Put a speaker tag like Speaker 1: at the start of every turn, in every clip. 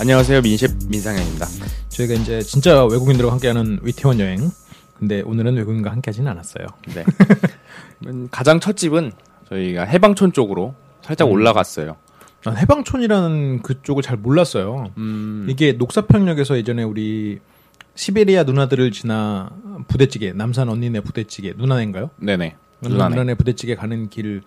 Speaker 1: 안녕하세요 민셰 민상현입니다.
Speaker 2: 저희가 이제 진짜 외국인들과 함께하는 위태원 여행 근데 오늘은 외국인과 함께하지는 않았어요
Speaker 1: 네. 음, 가장 첫 집은 저희가 해방촌 쪽으로 살짝
Speaker 2: 음.
Speaker 1: 올라갔어요.
Speaker 2: 난 해방촌이라는 그쪽을 잘 몰랐어요
Speaker 1: 음,
Speaker 2: 이게 녹사평역에서 예전에 우리 시베리아 누나들을 지나 부대찌개 남산 언니네 부대찌개 누나네인가요?
Speaker 1: 네네.
Speaker 2: 누나네.
Speaker 1: 누나네.
Speaker 2: 부대찌개 가는 길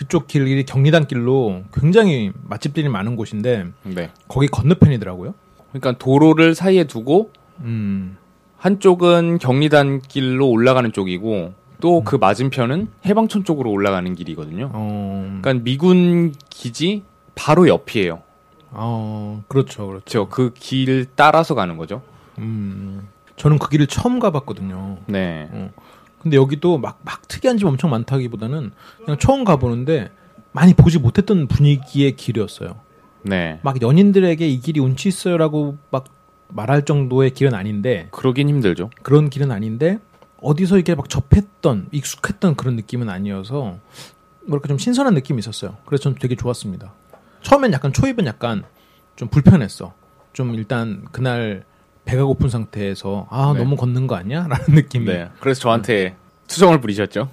Speaker 2: 그쪽 길이 경리단 길로 굉장히 맛집들이 많은 곳인데
Speaker 1: 네.
Speaker 2: 거기 건너편이더라고요.
Speaker 1: 그러니까 도로를 사이에 두고
Speaker 2: 음,
Speaker 1: 한쪽은 경리단 길로 올라가는 쪽이고 또 그 맞은편은 해방촌 쪽으로 올라가는 길이거든요.
Speaker 2: 어,
Speaker 1: 그러니까 미군 기지 바로 옆이에요.
Speaker 2: 어, 그렇죠, 그렇죠.
Speaker 1: 그렇죠. 그길 따라서 가는 거죠.
Speaker 2: 음, 저는 그 길을 처음 가봤거든요.
Speaker 1: 네.
Speaker 2: 어. 근데 여기도 막, 막 특이한 집 엄청 많다기보다는 그냥 처음 가보는데 많이 보지 못했던 분위기의 길이었어요.
Speaker 1: 네.
Speaker 2: 막 연인들에게 이 길이 운치 있어요라고 막 말할 정도의 길은 아닌데
Speaker 1: 그러긴 힘들죠.
Speaker 2: 그런 길은 아닌데 어디서 이게 막 접했던 익숙했던 그런 느낌은 아니어서 뭐랄까 좀 신선한 느낌이 있었어요. 그래서 전 되게 좋았습니다. 처음엔 약간 초입은 약간 좀 불편했어. 좀 일단 그날 배가 고픈 상태에서 아
Speaker 1: 네.
Speaker 2: 너무 걷는 거 아니야? 라는 느낌이.
Speaker 1: 네. 그래서 저한테 투정을 부리셨죠.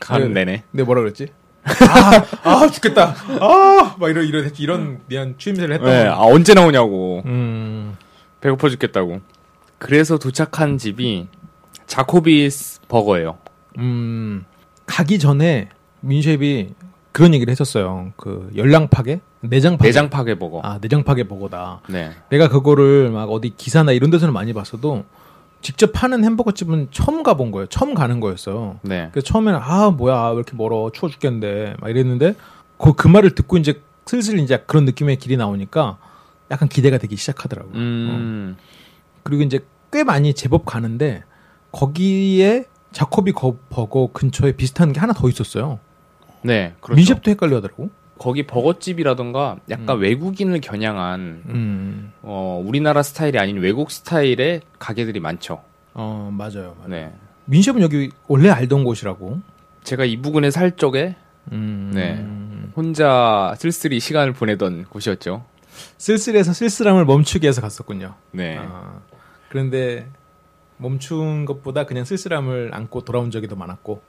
Speaker 1: 가는
Speaker 2: 네.
Speaker 1: 내내.
Speaker 2: 근데 뭐라 그랬지? 아, 아 죽겠다. 아, 막 이런 이런 이런 미안 추임새를 했던.
Speaker 1: 네. 아, 언제 나오냐고.
Speaker 2: 음,
Speaker 1: 배고파 죽겠다고. 그래서 도착한 집이 자코비스 버거예요.
Speaker 2: 음, 가기 전에 민셰이 그런 얘기를 했었어요. 그 열량파게, 내장파게.
Speaker 1: 내장 파게 버거.
Speaker 2: 아, 내장파게 버거다.
Speaker 1: 네.
Speaker 2: 내가 그거를 막 어디 기사나 이런 데서는 많이 봤어도 직접 파는 햄버거 집은 처음 가본 거예요. 처음 가는 거였어요.
Speaker 1: 네.
Speaker 2: 그래서 처음에는 아 뭐야 왜 이렇게 멀어 추워 죽겠는데 막 이랬는데 그, 그 말을 듣고 이제 슬슬 이제 그런 느낌의 길이 나오니까 약간 기대가 되기 시작하더라고요. 어.
Speaker 1: 음.
Speaker 2: 그리고 이제 꽤 많이 제법 가는데 거기에 자코비 거- 버거 근처에 비슷한 게 하나 더 있었어요.
Speaker 1: 네. 그렇죠.
Speaker 2: 민셰프도 헷갈려하더라고.
Speaker 1: 거기 버거집이라던가 약간 외국인을 겨냥한
Speaker 2: 음,
Speaker 1: 어, 우리나라 스타일이 아닌 외국 스타일의 가게들이 많죠.
Speaker 2: 어 맞아요. 맞아요.
Speaker 1: 네.
Speaker 2: 민셰프는 여기 원래 알던 곳이라고.
Speaker 1: 제가 이 부근에 살 적에
Speaker 2: 음,
Speaker 1: 네. 혼자 쓸쓸히 시간을 보내던 곳이었죠.
Speaker 2: 쓸쓸해서 쓸쓸함을 멈추기 위해서 갔었군요.
Speaker 1: 네.
Speaker 2: 아, 그런데 멈춘 것보다 그냥 쓸쓸함을 안고 돌아온 적이 더 많았고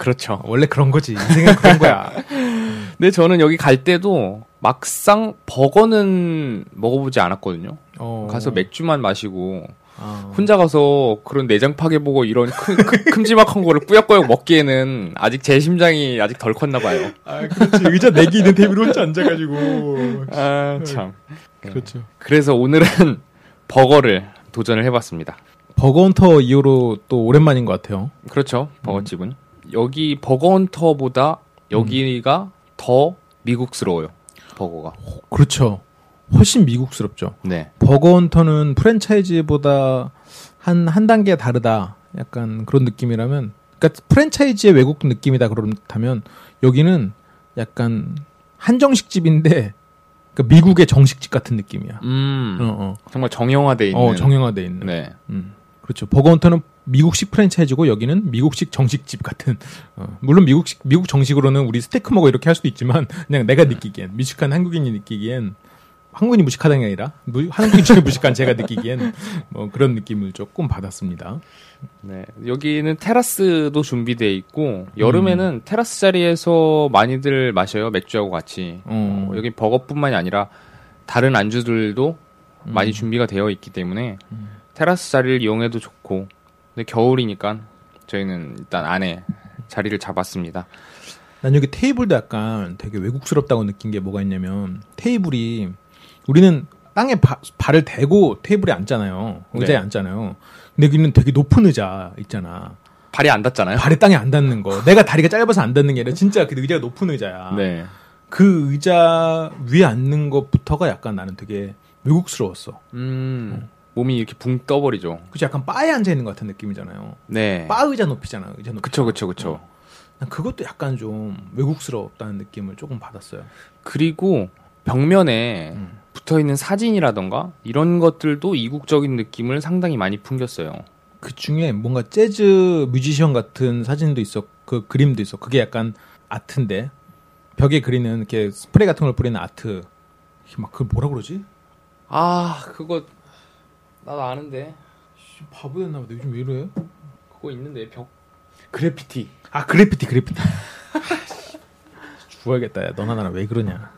Speaker 1: 그렇죠.
Speaker 2: 원래 그런 거지 인생은 그런 거야.
Speaker 1: 근데 저는 여기 갈 때도 막상 버거는 먹어보지 않았거든요.
Speaker 2: 어,
Speaker 1: 가서 맥주만 마시고
Speaker 2: 아,
Speaker 1: 혼자 가서 그런 내장 파게 보고 이런 큰, 큰, 큼지막한 거를 꾸역꾸역 먹기에는 아직 제 심장이 아직 덜 컸나 봐요.
Speaker 2: 아 그렇지 의자 내기 있는 테이블에 혼자 앉아가지고
Speaker 1: 아, 참.
Speaker 2: 그렇죠.
Speaker 1: 그래서 오늘은 버거를 도전을 해봤습니다.
Speaker 2: 버거헌터 이후로 또 오랜만인 것 같아요.
Speaker 1: 그렇죠. 버거집은. 여기 버거헌터보다 여기가 더 미국스러워요. 버거가.
Speaker 2: 그렇죠. 훨씬 미국스럽죠.
Speaker 1: 네.
Speaker 2: 버거헌터는 프랜차이즈보다 한, 한 단계 다르다. 약간 그런 느낌이라면, 그러니까 프랜차이즈의 외국 느낌이다 그렇다면, 여기는 약간 한정식 집인데, 그러니까 미국의 정식집 같은 느낌이야.
Speaker 1: 음.
Speaker 2: 어, 어.
Speaker 1: 정말 정형화돼 있는.
Speaker 2: 어, 정형화돼 있는.
Speaker 1: 네.
Speaker 2: 음. 그렇죠. 버거헌터는 미국식 프랜차이즈고 여기는 미국식 정식집 같은. 어, 물론 미국식 미국 정식으로는 우리 스테이크 먹어 이렇게 할 수도 있지만 그냥 내가 느끼기엔 미식한 한국인이 느끼기엔 한국인이 무식하다는 게 아니라 무, 한국인 중에 무식한 제가 느끼기엔 뭐 그런 느낌을 조금 받았습니다.
Speaker 1: 네. 여기는 테라스도 준비돼 있고 여름에는 테라스 자리에서 많이들 마셔요. 맥주하고 같이.
Speaker 2: 어,
Speaker 1: 어, 여기 버거뿐만이 아니라 다른 안주들도 많이 준비가 되어 있기 때문에 테라스 자리를 이용해도 좋고 근데 겨울이니까 저희는 일단 안에 자리를 잡았습니다.
Speaker 2: 난 여기 테이블도 약간 되게 외국스럽다고 느낀 게 뭐가 있냐면 테이블이 우리는 땅에 바- 발을 대고 테이블에 앉잖아요. 의자에
Speaker 1: 네.
Speaker 2: 앉잖아요. 근데 여기는 되게 높은 의자 있잖아.
Speaker 1: 발이 안 닿잖아요.
Speaker 2: 발이 땅에 안 닿는 거. 내가 다리가 짧아서 안 닿는 게 아니라 진짜 그 의자가 높은 의자야.
Speaker 1: 네.
Speaker 2: 그 의자 위에 앉는 것부터가 약간 나는 되게 외국스러웠어.
Speaker 1: 음. 몸이 이렇게 붕 떠버리죠.
Speaker 2: 그치 약간 바에 앉아 있는 것 같은 느낌이잖아요.
Speaker 1: 네.
Speaker 2: 바 의자 높이잖아. 의자 높이.
Speaker 1: 그쵸, 그쵸, 그쵸.
Speaker 2: 난 그것도 약간 좀 외국스럽다는 느낌을 조금 받았어요.
Speaker 1: 그리고 벽면에
Speaker 2: 음.
Speaker 1: 붙어 있는 사진이라던가 이런 것들도 이국적인 느낌을 상당히 많이 풍겼어요.
Speaker 2: 그 중에 뭔가 재즈 뮤지션 같은 사진도 있어, 그 그림도 있어. 그게 약간 아트인데 벽에 그리는 이렇게 스프레이 같은 걸 뿌리는 아트. 막 그걸 뭐라 그러지?
Speaker 1: 아, 그거 나도 아는데
Speaker 2: 씨, 바보 됐나 보다. 요즘 왜 이래?
Speaker 1: 그거 있는데 벽 그래피티.
Speaker 2: 아 그래피티 그래피티. 죽어야겠다. 야, 너나 나나 왜 그러냐?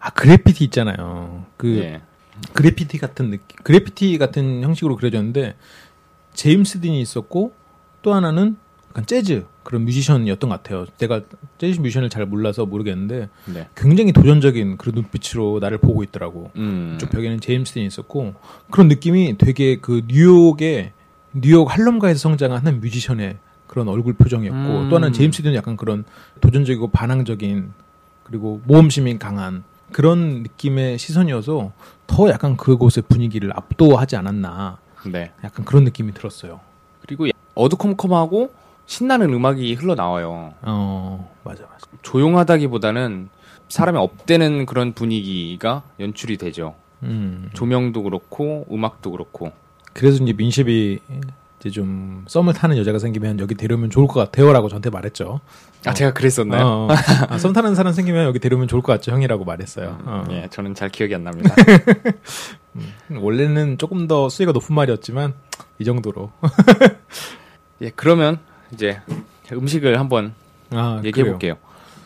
Speaker 2: 아 그래피티 있잖아요. 그
Speaker 1: 예.
Speaker 2: 그래피티 같은 느낌, 그래피티 같은 형식으로 그려졌는데 제임스 딘이 있었고 또 하나는 약간 재즈 그런 뮤지션이었던 것 같아요. 내가 재즈 뮤지션을 잘 몰라서 모르겠는데
Speaker 1: 네.
Speaker 2: 굉장히 도전적인 그런 눈빛으로 나를 보고 있더라고.
Speaker 1: 음.
Speaker 2: 쪽 벽에는 제임스 딘이 있었고 그런 느낌이 되게 그 뉴욕의 뉴욕 할럼가에서 성장한 뮤지션의 그런 얼굴 표정이었고
Speaker 1: 음.
Speaker 2: 또 하나는 제임스 딘은 약간 그런 도전적이고 반항적인 그리고 모험심이 강한 그런 느낌의 시선이어서 더 약간 그곳의 분위기를 압도하지 않았나
Speaker 1: 네.
Speaker 2: 약간 그런 느낌이 들었어요.
Speaker 1: 그리고 어두컴컴하고 신나는 음악이 흘러나와요.
Speaker 2: 어 맞아 맞아.
Speaker 1: 조용하다기보다는 사람이 업되는 그런 분위기가 연출이 되죠.
Speaker 2: 음
Speaker 1: 조명도 그렇고 음악도 그렇고.
Speaker 2: 그래서 이제 민셰비 이제 좀 썸을 타는 여자가 생기면 여기 데려오면 좋을 것 같아요라고 저한테 말했죠.
Speaker 1: 아 제가 그랬었나요?
Speaker 2: 어, 어. 아, 썸 타는 사람 생기면 여기 데려오면 좋을 것 같죠 형이라고 말했어요. 어.
Speaker 1: 예, 저는 잘 기억이 안 납니다.
Speaker 2: 원래는 조금 더 수위가 높은 말이었지만 이 정도로.
Speaker 1: 예, 그러면 이제 음식을 한번
Speaker 2: 아,
Speaker 1: 얘기해. 볼게요.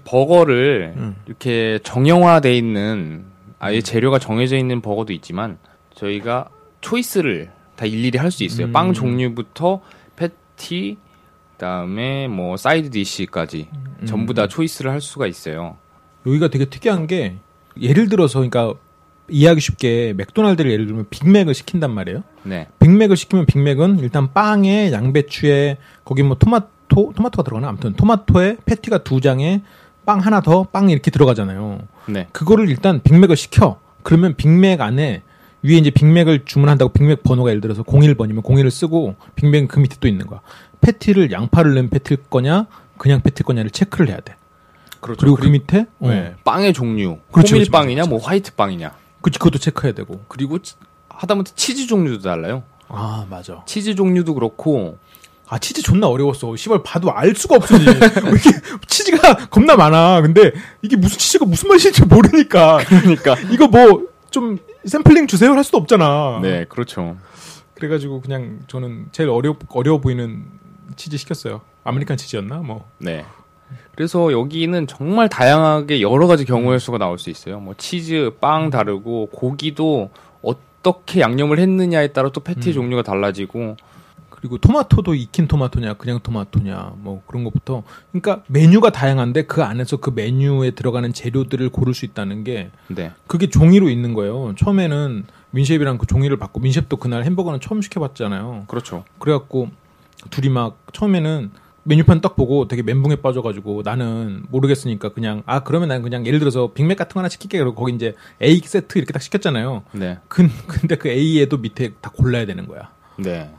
Speaker 1: 버거를
Speaker 2: 음.
Speaker 1: 이렇게 정형화돼 있는 아예 재료가 정해져 있는 버거도 있지만 저희가 choice를 다 일일이 할 수 있어요.
Speaker 2: 음.
Speaker 1: 빵 종류부터 패티 그다음에 뭐 side dish까지
Speaker 2: 음.
Speaker 1: 전부 다 choice를 할 수가 있어요.
Speaker 2: 여기가 되게 특이한 게 예를 들어서 그러니까 이해하기 쉽게 맥도날드를 예를 들면 빅맥을 시킨단 말이에요.
Speaker 1: 네.
Speaker 2: 빅맥을 시키면 빅맥은 일단 빵에 양배추에 거기 뭐 토마토 토마토가 들어가나 아무튼 토마토에 패티가 두 장에 빵 하나 더 빵 이렇게 들어가잖아요.
Speaker 1: 네.
Speaker 2: 그거를 일단 빅맥을 시켜. 그러면 빅맥 안에 위에 이제 빅맥을 주문한다고 빅맥 번호가 예를 들어서 01번이면 01을 쓰고 빅맥은 그 밑에 또 있는 거야. 패티를 양파를 넣은 패티일 거냐 그냥 패티일 거냐를 체크를 해야 돼.
Speaker 1: 그렇죠.
Speaker 2: 그리고 그 밑에 어.
Speaker 1: 네. 빵의 종류,
Speaker 2: 그렇죠,
Speaker 1: 호밀
Speaker 2: 그렇죠,
Speaker 1: 빵이냐,
Speaker 2: 그렇죠.
Speaker 1: 뭐 화이트 빵이냐.
Speaker 2: 그치 그것도 체크해야 되고.
Speaker 1: 그리고 치- 하다못해 치즈 종류도 달라요.
Speaker 2: 아 맞아.
Speaker 1: 치즈 종류도 그렇고
Speaker 2: 아 치즈 존나 어려웠어. 시발 봐도 알 수가 없으니 왜 이렇게 치즈가 겁나 많아. 근데 이게 무슨 치즈가 무슨 맛인지 모르니까
Speaker 1: 그러니까
Speaker 2: 이거 뭐 좀 샘플링 주세요 할 수도 없잖아.
Speaker 1: 네, 그렇죠.
Speaker 2: 그래가지고 그냥 저는 제일 어려 어려워 보이는 치즈 시켰어요. American 치즈였나 뭐.
Speaker 1: 네. 그래서 여기는 정말 다양하게 여러 가지 경우의 수가 나올 수 있어요. 뭐 치즈, 빵 다르고 고기도 어떻게 양념을 했느냐에 따라 또 패티 종류가 달라지고
Speaker 2: 그리고 토마토도 익힌 토마토냐 그냥 토마토냐 뭐 그런 것부터 그러니까 메뉴가 다양한데 그 안에서 그 메뉴에 들어가는 재료들을 고를 수 있다는 게
Speaker 1: 네.
Speaker 2: 그게 종이로 있는 거예요. 처음에는 민셰프랑 그 종이를 받고 민셰프도 그날 햄버거는 처음 시켜봤잖아요.
Speaker 1: 그렇죠.
Speaker 2: 그래갖고 둘이 막 처음에는 메뉴판 딱 보고 되게 멘붕에 빠져가지고 나는 모르겠으니까 그냥 아 그러면 난 그냥 예를 들어서 빅맥 같은 거 하나 시킬게 그러고 거기 이제 A 세트 이렇게 딱 시켰잖아요.
Speaker 1: 네.
Speaker 2: 근, 근데 그 A에도 밑에 다 골라야 되는 거야.
Speaker 1: 네.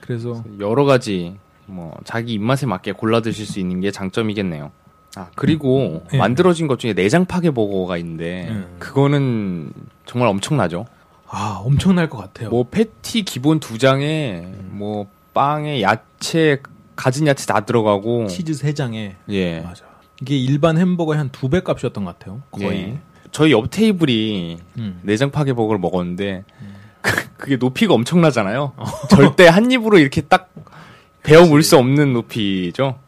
Speaker 2: 그래서
Speaker 1: 여러 가지 뭐 자기 입맛에 맞게 골라 드실 수 있는 게 장점이겠네요. 아, 그리고
Speaker 2: 예.
Speaker 1: 만들어진 것 중에 내장 파괴 버거가 있는데
Speaker 2: 음.
Speaker 1: 그거는 정말 엄청나죠.
Speaker 2: 아 엄청날 것 같아요.
Speaker 1: 뭐 패티 기본 두 장에 뭐 빵에 야채 가진 야채 다 들어가고
Speaker 2: 치즈 세 장에
Speaker 1: 예.
Speaker 2: 맞아. 이게 일반 햄버거의 한두 배 값이었던 것 같아요. 거의.
Speaker 1: 예. 저희 옆 테이블이
Speaker 2: 음.
Speaker 1: 내장 파괴 버거를 먹었는데 그, 그게 높이가 엄청나잖아요. 절대 한 입으로 이렇게 딱 베어 물 수 없는 높이죠.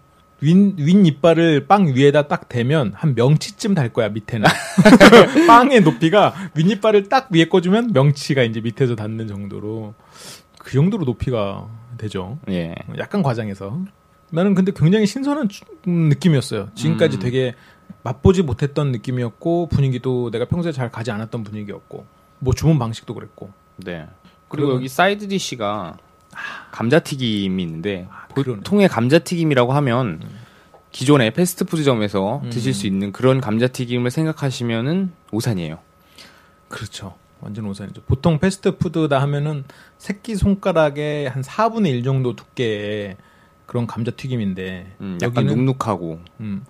Speaker 2: 윈, 윈 이빨을 빵 위에다 딱 대면 한 명치쯤 달 거야, 밑에는. 빵의 높이가 윈 이빨을 딱 위에 꽂으면 명치가 이제 밑에서 닿는 정도로 그 정도로 높이가 되죠.
Speaker 1: 예.
Speaker 2: 약간 과장해서. 나는 근데 굉장히 신선한 주- 음, 느낌이었어요. 지금까지
Speaker 1: 음.
Speaker 2: 되게 맛보지 못했던 느낌이었고 분위기도 내가 평소에 잘 가지 않았던 분위기였고 뭐 주문 방식도 그랬고.
Speaker 1: 네. 그리고 여기 side dish가 감자튀김이 있는데
Speaker 2: 아.
Speaker 1: 보통의 감자튀김이라고 하면 기존의 패스트푸드점에서
Speaker 2: 음.
Speaker 1: 드실 수 있는 그런 감자튀김을 생각하시면은 오산이에요.
Speaker 2: 그렇죠. 완전 오산이죠. 보통 패스트푸드다 하면은 새끼 손가락의 한 4분의 1 정도 두께의 그런 감자튀김인데
Speaker 1: 음, 약간
Speaker 2: 여기는
Speaker 1: 눅눅하고
Speaker 2: 음,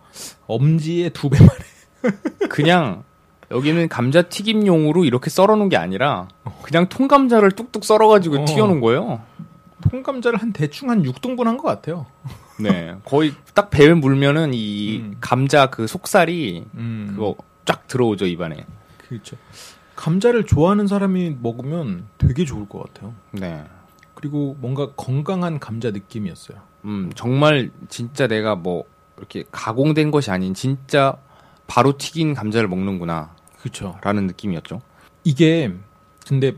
Speaker 2: 엄지의 두 배만 해.
Speaker 1: 그냥 여기는 감자튀김용으로 이렇게 썰어놓은 게 아니라 그냥 통감자를 뚝뚝 썰어가지고
Speaker 2: 어.
Speaker 1: 튀겨놓은 거예요.
Speaker 2: 통감자를 한 대충 한 6등분 한 것 같아요.
Speaker 1: 네, 거의 딱 배에 물면은 이
Speaker 2: 음.
Speaker 1: 감자 그 속살이
Speaker 2: 음,
Speaker 1: 그거 쫙 들어오죠 입안에.
Speaker 2: 그렇죠. 감자를 좋아하는 사람이 먹으면 되게 좋을 것 같아요.
Speaker 1: 네.
Speaker 2: 그리고 뭔가 건강한 감자 느낌이었어요.
Speaker 1: 음, 정말 진짜 내가 뭐 이렇게 가공된 것이 아닌 진짜 바로 튀긴 감자를 먹는구나라는
Speaker 2: 그렇죠.
Speaker 1: 느낌이었죠.
Speaker 2: 이게 근데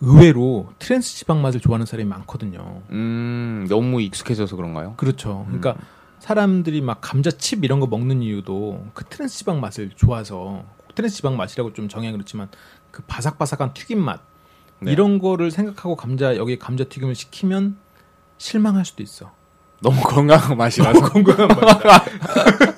Speaker 2: 의외로 트랜스 지방 맛을 좋아하는 사람이 많거든요.
Speaker 1: 음, 너무 익숙해져서 그런가요?
Speaker 2: 그렇죠. 그러니까 사람들이 막 감자칩 이런 거 먹는 이유도 그 트랜스 지방 맛을 좋아서 트랜스 지방 맛이라고 좀 정해 그렇지만 그 바삭바삭한 튀김 맛
Speaker 1: 네.
Speaker 2: 이런 거를 생각하고 감자 여기 감자 튀김을 시키면 실망할 수도 있어.
Speaker 1: 너무 건강한 맛이라서.
Speaker 2: 건강한 맛이다.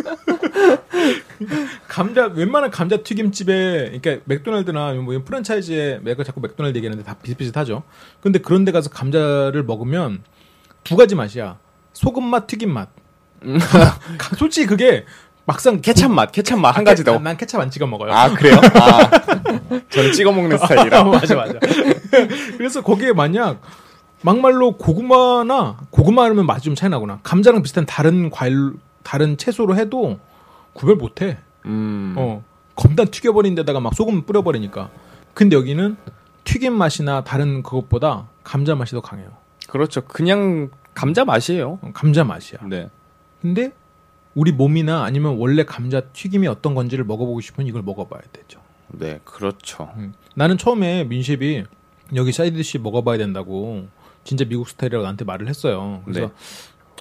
Speaker 2: 감자 웬만한 감자 튀김집에 그러니까 맥도날드나 뭐 프랜차이즈에 내가 자꾸 맥도날드 얘기하는데 다 비슷비슷하죠. 근데 그런 데 가서 감자를 먹으면 두 가지 맛이야. 소금 맛, 튀김 맛. 가- 솔직히 그게 막상
Speaker 1: 케찹 맛, 케찹 맛 한 가지 더.
Speaker 2: 난, 난 케찹 안 찍어 먹어요.
Speaker 1: 아, 그래요? 아, 저는 찍어 먹는 스타일이라.
Speaker 2: 맞아 맞아. 그래서 거기에 만약 막말로 고구마나 고구마라면 맛이 좀 차이 나구나. 감자랑 비슷한 다른 과일 다른 채소로 해도 구별 못 해.
Speaker 1: 음.
Speaker 2: 어. 겁나 튀겨버린 데다가 막 소금 뿌려버리니까. 근데 여기는 튀김 맛이나 다른 그것보다 감자 맛이 더 강해요.
Speaker 1: 그렇죠. 그냥 감자 맛이에요.
Speaker 2: 어, 감자 맛이야.
Speaker 1: 네.
Speaker 2: 근데 우리 몸이나 아니면 원래 감자 튀김이 어떤 건지를 먹어보고 싶으면 이걸 먹어봐야 되죠.
Speaker 1: 네, 그렇죠.
Speaker 2: 음. 나는 처음에 민셰이 여기 side dish 먹어봐야 된다고 진짜 미국 스타일이라고 나한테 말을 했어요. 그래서
Speaker 1: 네.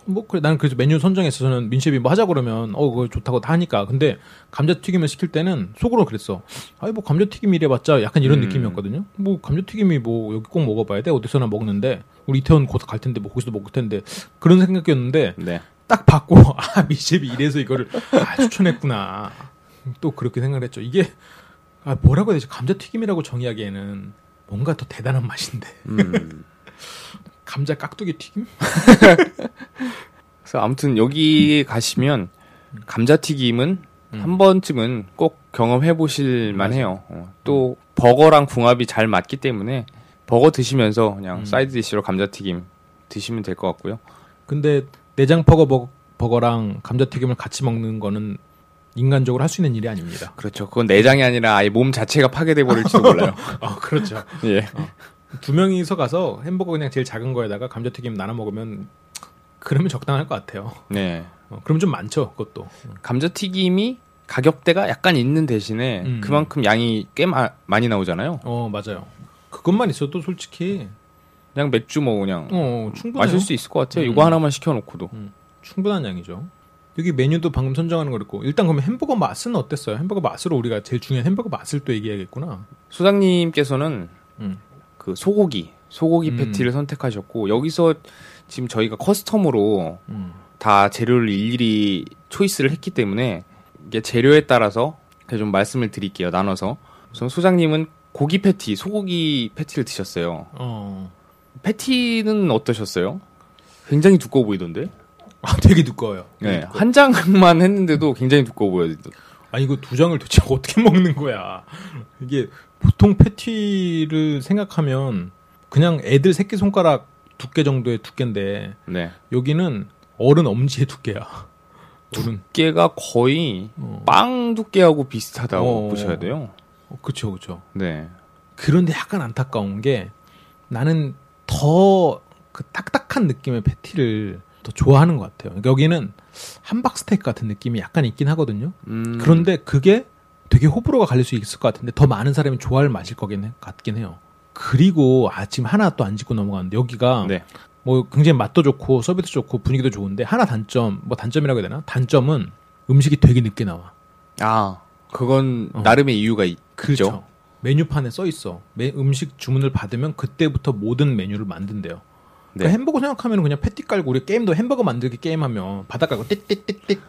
Speaker 2: 뭐 그래 나는 그래서 메뉴 선정에 있어서는 민셰이 뭐 하자 그러면 어 그거 좋다고 다 하니까 근데 감자튀김을 시킬 때는 속으로 그랬어. 아니 뭐 감자튀김 이래봤자 약간 이런
Speaker 1: 음.
Speaker 2: 느낌이었거든요. 뭐 감자튀김이 뭐 여기 꼭 먹어봐야 돼 어디서나 먹는데 우리 이태원 곧 갈 텐데 뭐 거기서도 먹을 텐데 그런 생각이었는데
Speaker 1: 네.
Speaker 2: 딱 받고 아 미셰이 이래서 이거를 아, 추천했구나. 또 그렇게 생각을 했죠. 이게 아 뭐라고 해야 되지? 감자튀김이라고 정의하기에는 뭔가 더 대단한 맛인데
Speaker 1: 음.
Speaker 2: 감자 깍두기 튀김?
Speaker 1: 그래서 아무튼 여기 가시면 감자튀김은
Speaker 2: 음.
Speaker 1: 한 번쯤은 꼭 경험해 보실 만해요. 어, 또 버거랑 궁합이 잘 맞기 때문에 버거 드시면서 그냥
Speaker 2: 음.
Speaker 1: side dish로 감자튀김 드시면 될 것 같고요.
Speaker 2: 근데 내장 버거 버- 버거랑 감자튀김을 같이 먹는 거는 인간적으로 할 수 있는 일이 아닙니다.
Speaker 1: 그렇죠. 그건 내장이 아니라 아예 몸 자체가 파괴돼 버릴지도 몰라요.
Speaker 2: 아 그렇죠.
Speaker 1: 예.
Speaker 2: 두 명이서 가서 햄버거 그냥 제일 작은 거에다가 감자튀김 나눠 먹으면 그러면 적당할 것 같아요.
Speaker 1: 네.
Speaker 2: 어, 그럼 좀 많죠, 그것도.
Speaker 1: 감자튀김이 가격대가 약간 있는 대신에
Speaker 2: 음.
Speaker 1: 그만큼 양이 꽤 마- 많이 나오잖아요.
Speaker 2: 어 맞아요. 그것만 있어도 솔직히
Speaker 1: 그냥 맥주 뭐 그냥
Speaker 2: 어 충분해요.
Speaker 1: 마실 수 있을 것 같아요.
Speaker 2: 음.
Speaker 1: 이거 하나만 시켜놓고도.
Speaker 2: 충분한 양이죠. 여기 메뉴도 방금 선정하는 거 그렇고 일단 그러면 햄버거 맛은 어땠어요? 햄버거 맛으로 우리가 제일 중요한 햄버거 맛을 또 얘기해야겠구나.
Speaker 1: 소장님께서는
Speaker 2: 음.
Speaker 1: 그 소고기 소고기
Speaker 2: 음.
Speaker 1: 패티를 선택하셨고 여기서 지금 저희가 커스텀으로
Speaker 2: 음.
Speaker 1: 다 재료를 일일이 초이스를 했기 때문에 이게 재료에 따라서 좀 말씀을 드릴게요 나눠서 우선 소장님은 고기 패티 소고기 패티를 드셨어요
Speaker 2: 어.
Speaker 1: 패티는 어떠셨어요? 굉장히 두꺼워 보이던데
Speaker 2: 아 되게 두꺼워요.
Speaker 1: 네,
Speaker 2: 두꺼워.
Speaker 1: 한 장만 했는데도 굉장히 두꺼워 보여요
Speaker 2: 아 이거 두 장을 도대체 어떻게 먹는 거야? 이게 보통 패티를 생각하면 그냥 애들 새끼 손가락 두께 정도의 두께인데
Speaker 1: 네
Speaker 2: 여기는 어른 엄지의 두께야.
Speaker 1: 두께가 거의
Speaker 2: 어.
Speaker 1: 빵 두께하고 비슷하다고
Speaker 2: 어.
Speaker 1: 보셔야 돼요
Speaker 2: 어, 그쵸 그쵸.
Speaker 1: 네
Speaker 2: 그런데 약간 안타까운 게 나는 더 그 딱딱한 느낌의 패티를 더 좋아하는 것 같아요. 그러니까 여기는 함박 스테이크 같은 느낌이 약간 있긴 하거든요.
Speaker 1: 음,
Speaker 2: 그런데 그게 되게 호불호가 갈릴 수 있을 것 같은데 더 많은 사람이 좋아할 맛일 거긴 해, 같긴 해요. 그리고 아 지금 하나 또 안 짚고 넘어가는데 여기가
Speaker 1: 네.
Speaker 2: 뭐 굉장히 맛도 좋고 서비스 좋고 분위기도 좋은데 하나 단점 뭐 단점이라고 해야 되나? 단점은 음식이 되게 늦게 나와.
Speaker 1: 아, 그건
Speaker 2: 어.
Speaker 1: 나름의 이유가 있,
Speaker 2: 그렇죠. 메뉴판에 써 있어. 매- 음식 주문을 받으면 그때부터 모든 메뉴를 만든대요.
Speaker 1: 네.
Speaker 2: 그러니까 햄버거 생각하면 그냥 패티 깔고 우리 게임도 햄버거 만들기 게임 하면 바닥 깔고 띡띡띡띡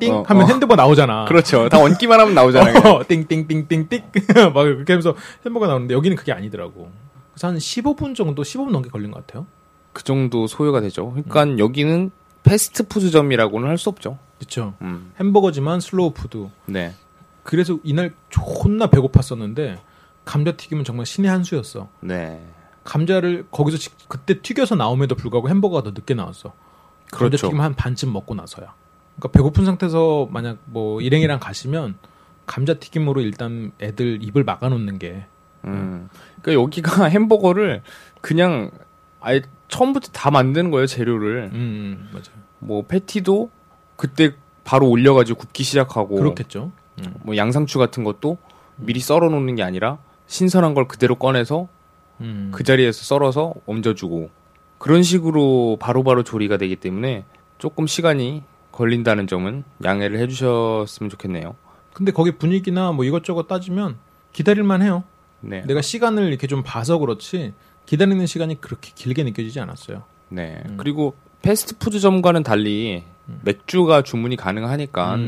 Speaker 2: 띵
Speaker 1: 어,
Speaker 2: 하면
Speaker 1: 어.
Speaker 2: 핸드버 나오잖아.
Speaker 1: 그렇죠. 다 얹기만 하면 나오잖아요. 그냥.
Speaker 2: 어, 띵띵띵띵띵 막 이렇게 하면서 햄버거 나오는데 여기는 그게 아니더라고. 그래서 한 15분 정도 15분 넘게 걸린 것 같아요.
Speaker 1: 그 정도 소요가 되죠. 그러니까 여기는 패스트푸드점이라고는 할 수 없죠.
Speaker 2: 그렇죠.
Speaker 1: 음,
Speaker 2: 햄버거지만 슬로우 푸드.
Speaker 1: 네.
Speaker 2: 그래서 이날 존나 배고팠었는데 감자튀김은 정말 신의 한 수였어.
Speaker 1: 네.
Speaker 2: 감자를 거기서 직- 그때 튀겨서 나옴에도 불구하고 햄버거가 더 늦게 나왔어.
Speaker 1: 그렇죠.
Speaker 2: 감자튀김 한 반쯤 먹고 나서야. 그러니까 배고픈 상태에서 만약 뭐 일행이랑 가시면 감자튀김으로 일단 애들 입을 막아놓는 게
Speaker 1: 음. 그러니까 여기가 햄버거를 그냥 아예 처음부터 다 만드는 거예요, 재료를.
Speaker 2: 음, 음, 맞아요.
Speaker 1: 뭐 패티도 그때 바로 올려가지고 굽기 시작하고
Speaker 2: 그렇겠죠. 음.
Speaker 1: 뭐 양상추 같은 것도 미리 썰어 놓는 게 아니라 신선한 걸 그대로 꺼내서
Speaker 2: 음.
Speaker 1: 그 자리에서 썰어서 옮겨주고 그런 식으로 바로 바로 조리가 되기 때문에 조금 시간이 걸린다는 점은 양해를 해주셨으면 좋겠네요.
Speaker 2: 근데 거기 분위기나 뭐 이것저것 따지면 기다릴만 해요.
Speaker 1: 네.
Speaker 2: 내가 시간을 이렇게 좀 봐서 그렇지 기다리는 시간이 그렇게 길게 느껴지지 않았어요.
Speaker 1: 네.
Speaker 2: 음.
Speaker 1: 그리고 패스트푸드점과는 달리 맥주가 주문이 가능하니까
Speaker 2: 음,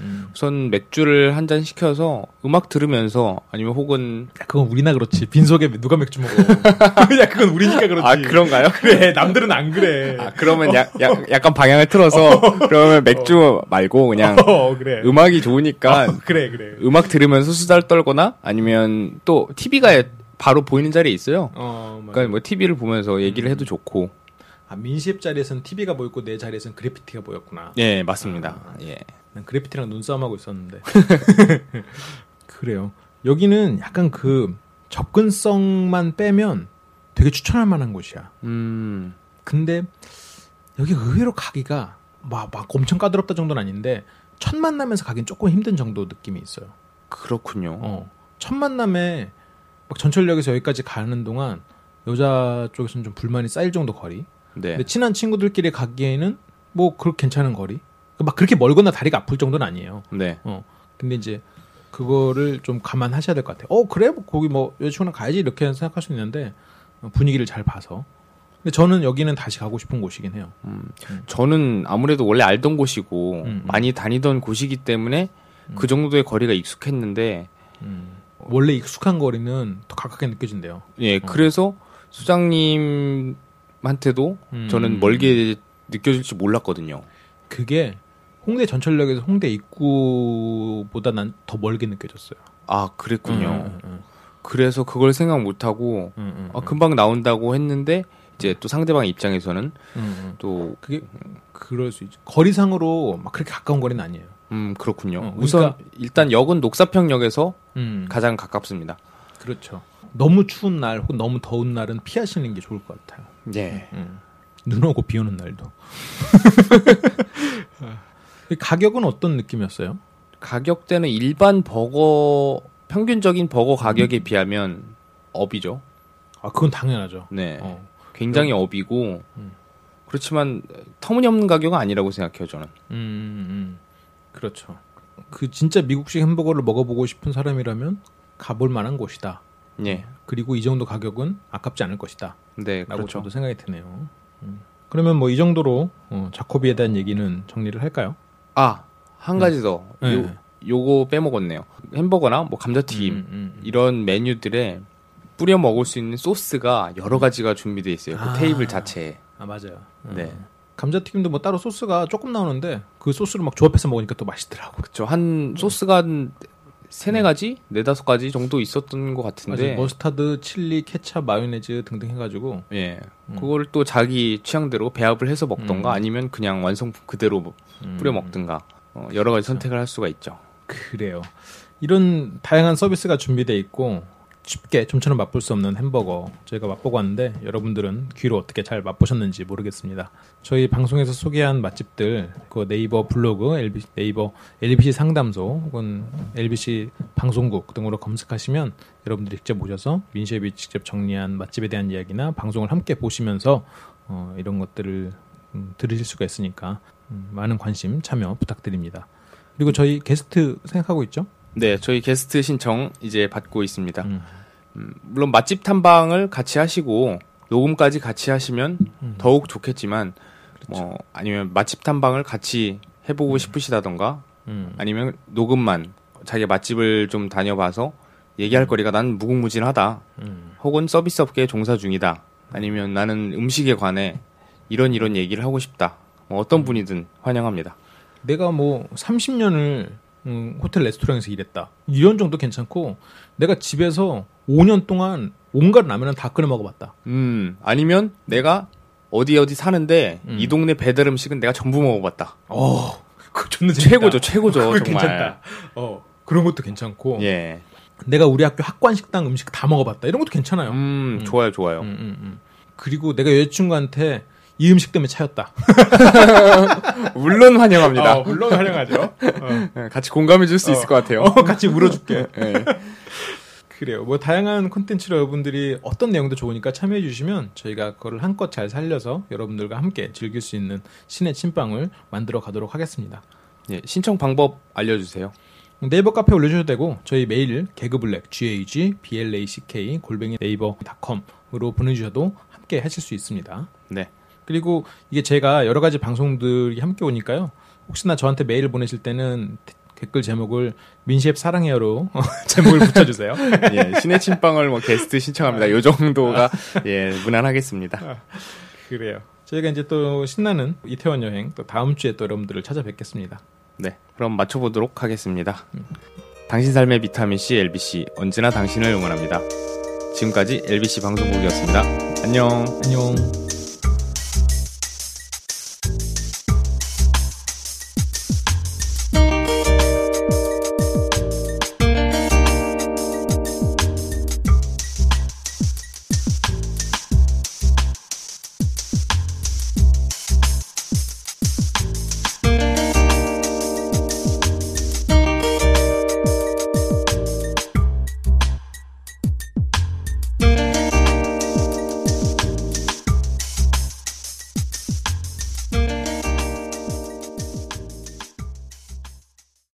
Speaker 2: 음.
Speaker 1: 우선 맥주를 한 잔 시켜서 음악 들으면서 아니면 혹은
Speaker 2: 야, 그건 우리나 그렇지. 빈속에 누가 맥주 먹어? 야, 그건 우리니까 그렇지.
Speaker 1: 아 그런가요?
Speaker 2: 그래, 남들은 안 그래.
Speaker 1: 아 그러면 야, 야- 약간 방향을 틀어서 그러면 맥주 말고 그냥
Speaker 2: 어, 그래.
Speaker 1: 음악이 좋으니까
Speaker 2: 어, 그래, 그래.
Speaker 1: 음악 들으면서 수다를 떨거나 아니면 또 TV가 바로 보이는 자리에 있어요.
Speaker 2: 어.
Speaker 1: 그러니까 뭐 TV를 보면서 얘기를 해도 좋고.
Speaker 2: 아, 민시앱 자리에서는 TV가 보였고 내 자리에서는 그래피티가 보였구나.
Speaker 1: 예, 맞습니다. 예.
Speaker 2: 난 그래피티랑 눈싸움하고 있었는데. 그래요. 여기는 약간 그 접근성만 빼면 되게 추천할 만한 곳이야.
Speaker 1: 음.
Speaker 2: 근데 여기 의외로 가기가 막, 막 엄청 까다롭다 정도는 아닌데 첫 만남에서 가긴 조금 힘든 정도 느낌이 있어요.
Speaker 1: 그렇군요.
Speaker 2: 어. 첫 만남에 막 전철역에서 여기까지 가는 동안 여자 쪽에서는 좀 불만이 쌓일 정도 거리.
Speaker 1: 네.
Speaker 2: 근데 친한 친구들끼리 가기에는 뭐 그렇게 괜찮은 거리. 막 그렇게 멀거나 다리가 아플 정도는 아니에요.
Speaker 1: 네.
Speaker 2: 어. 근데 이제 그거를 좀 감안하셔야 될 것 같아요. 어 그래? 뭐 거기 뭐 여자친구랑 가야지 이렇게 생각할 수 있는데 어, 분위기를 잘 봐서. 근데 저는 여기는 다시 가고 싶은 곳이긴 해요.
Speaker 1: 저는 아무래도 원래 알던 곳이고
Speaker 2: 음, 음.
Speaker 1: 많이 다니던 곳이기 때문에 그 정도의 거리가 익숙했는데
Speaker 2: 원래 익숙한 거리는 더 가깝게 느껴진대요.
Speaker 1: 예, 그래서 수장님 한테도
Speaker 2: 음.
Speaker 1: 저는 멀게 느껴질지 몰랐거든요.
Speaker 2: 그게 홍대 전철역에서 홍대 입구보다 난 더 멀게 느껴졌어요.
Speaker 1: 아, 그랬군요.
Speaker 2: 음, 음,
Speaker 1: 그래서 그걸 생각 못 하고
Speaker 2: 음, 음,
Speaker 1: 아, 금방 나온다고 했는데 이제 또 상대방 입장에서는
Speaker 2: 음, 음.
Speaker 1: 또
Speaker 2: 그게 그럴 수 있죠. 거리상으로 막 그렇게 가까운 거리는 아니에요.
Speaker 1: 음, 그렇군요.
Speaker 2: 어,
Speaker 1: 우선
Speaker 2: 그러니까-
Speaker 1: 일단 역은 녹사평역에서
Speaker 2: 음,
Speaker 1: 가장 가깝습니다.
Speaker 2: 그렇죠. 너무 추운 날 혹은 너무 더운 날은 피하시는 게 좋을 것 같아요.
Speaker 1: 예.
Speaker 2: 음. 눈 오고 비 오는 날도. 가격은 어떤 느낌이었어요?
Speaker 1: 가격대는 일반 버거 평균적인 버거 가격에 비하면 업이죠.
Speaker 2: 아, 그건 당연하죠.
Speaker 1: 네.
Speaker 2: 어.
Speaker 1: 굉장히 업이고
Speaker 2: 음.
Speaker 1: 그렇지만 터무니없는 가격은 아니라고 생각해요, 저는.
Speaker 2: 음, 음, 음. 그렇죠. 그 진짜 미국식 햄버거를 먹어보고 싶은 사람이라면 가볼 만한 곳이다.
Speaker 1: 예.
Speaker 2: 그리고 이 정도 가격은 아깝지 않을 것이다.
Speaker 1: 네,
Speaker 2: 라고
Speaker 1: 그렇죠.
Speaker 2: 저도 생각이 드네요. 음. 그러면 뭐 이 정도로 어, 자코비에 대한 얘기는 정리를 할까요?
Speaker 1: 아, 한 가지 더.
Speaker 2: 네.
Speaker 1: 요, 요거 빼먹었네요. 햄버거나 뭐 감자튀김
Speaker 2: 음, 음, 음.
Speaker 1: 이런 메뉴들에 뿌려 먹을 수 있는 소스가 여러 가지가 준비되어 있어요. 그
Speaker 2: 아.
Speaker 1: 테이블 자체에.
Speaker 2: 아 맞아요. 어.
Speaker 1: 네.
Speaker 2: 감자튀김도 뭐 따로 소스가 조금 나오는데 그 소스를 막 조합해서 먹으니까 또 맛있더라고.
Speaker 1: 그쵸. 한 소스가 한 세네 가지, 네 다섯 가지 정도 있었던 것
Speaker 2: 맞아요.
Speaker 1: 같은데.
Speaker 2: 머스타드, 칠리, 케찹, 마요네즈 등등 해가지고
Speaker 1: 예. 그거를 또 자기 취향대로 배합을 해서 먹던가
Speaker 2: 음.
Speaker 1: 아니면 그냥 완성품 그대로 뭐 뿌려 먹든가 어, 여러 가지 선택을 할 수가 있죠.
Speaker 2: 그래요. 이런 다양한 서비스가 준비돼 있고 쉽게 좀처럼 맛볼 수 없는 햄버거 저희가 맛보고 왔는데 여러분들은 귀로 어떻게 잘 맛보셨는지 모르겠습니다. 저희 방송에서 소개한 맛집들 그 네이버 블로그, LB, 네이버 LBC 상담소 혹은 LBC 방송국 등으로 검색하시면 여러분들이 직접 오셔서 민셰비 직접 정리한 맛집에 대한 이야기나 방송을 함께 보시면서 어, 이런 것들을 음, 들으실 수가 있으니까 음, 많은 관심 참여 부탁드립니다. 그리고 저희 게스트 생각하고 있죠?
Speaker 1: 네, 저희 게스트 신청 이제 받고 있습니다.
Speaker 2: 음.
Speaker 1: 음, 물론 맛집 탐방을 같이 하시고 녹음까지 같이 하시면
Speaker 2: 음.
Speaker 1: 더욱 좋겠지만
Speaker 2: 그렇죠.
Speaker 1: 뭐 아니면 맛집 탐방을 같이 해보고 싶으시다던가
Speaker 2: 음.
Speaker 1: 아니면 녹음만 자기 맛집을 좀 다녀봐서 얘기할 거리가 난 무궁무진하다.
Speaker 2: 음.
Speaker 1: 혹은 서비스 업계에 종사 중이다. 아니면 나는 음식에 관해 이런 이런 얘기를 하고 싶다. 뭐 어떤 분이든 환영합니다.
Speaker 2: 내가 뭐 30년을 음, 호텔 레스토랑에서 일했다. 이런 정도 괜찮고 내가 집에서 5년 동안 온갖 라면은 다 끓여 먹어봤다.
Speaker 1: 음, 아니면 내가 어디 어디 사는데
Speaker 2: 음.
Speaker 1: 이 동네 배달 음식은 내가 전부 먹어봤다.
Speaker 2: 어, 그 존나.
Speaker 1: 최고죠, 최고죠, 정말.
Speaker 2: 괜찮다. 어, 그런 것도 괜찮고
Speaker 1: 예.
Speaker 2: 내가 우리 학교 학관 식당 음식 다 먹어봤다. 이런 것도 괜찮아요.
Speaker 1: 음, 좋아요, 좋아요.
Speaker 2: 음, 음, 음. 그리고 내가 여자친구한테 이 음식 때문에 차였다.
Speaker 1: 물론 환영합니다.
Speaker 2: 어, 물론 활용하죠.
Speaker 1: 예, 같이 공감해 줄수
Speaker 2: 어.
Speaker 1: 있을 것 같아요.
Speaker 2: 어, 같이 울어줄게.
Speaker 1: 예.
Speaker 2: 그래요. 뭐 다양한 콘텐츠를 여러분들이 어떤 내용도 좋으니까 참여해 주시면 저희가 그거를 한껏 잘 살려서 여러분들과 함께 즐길 수 있는 신의 침방을 만들어 가도록 하겠습니다.
Speaker 1: 예, 신청 방법 알려주세요.
Speaker 2: 네이버 카페 올려주셔도 되고 저희 메일 개그블랙 gag black 골뱅이 네이버닷컴으로 보내주셔도 함께 하실 수 있습니다.
Speaker 1: 네.
Speaker 2: 그리고 이게 제가 여러 가지 방송들이 함께 오니까요. 혹시나 저한테 메일을 보내실 때는 데- 댓글 제목을 민시앱 사랑해요로 제목을 붙여주세요.
Speaker 1: 예, 신의 침방을 뭐 게스트 신청합니다. 요 정도가 예, 무난하겠습니다.
Speaker 2: 그래요. 저희가 이제 또 신나는 이태원 여행 또 다음 주에 또 여러분들을 찾아뵙겠습니다.
Speaker 1: 네, 그럼 맞춰보도록 하겠습니다. 당신 삶의 비타민 C LBC 언제나 당신을 응원합니다. 지금까지 LBC 방송국이었습니다. 안녕.
Speaker 2: 안녕.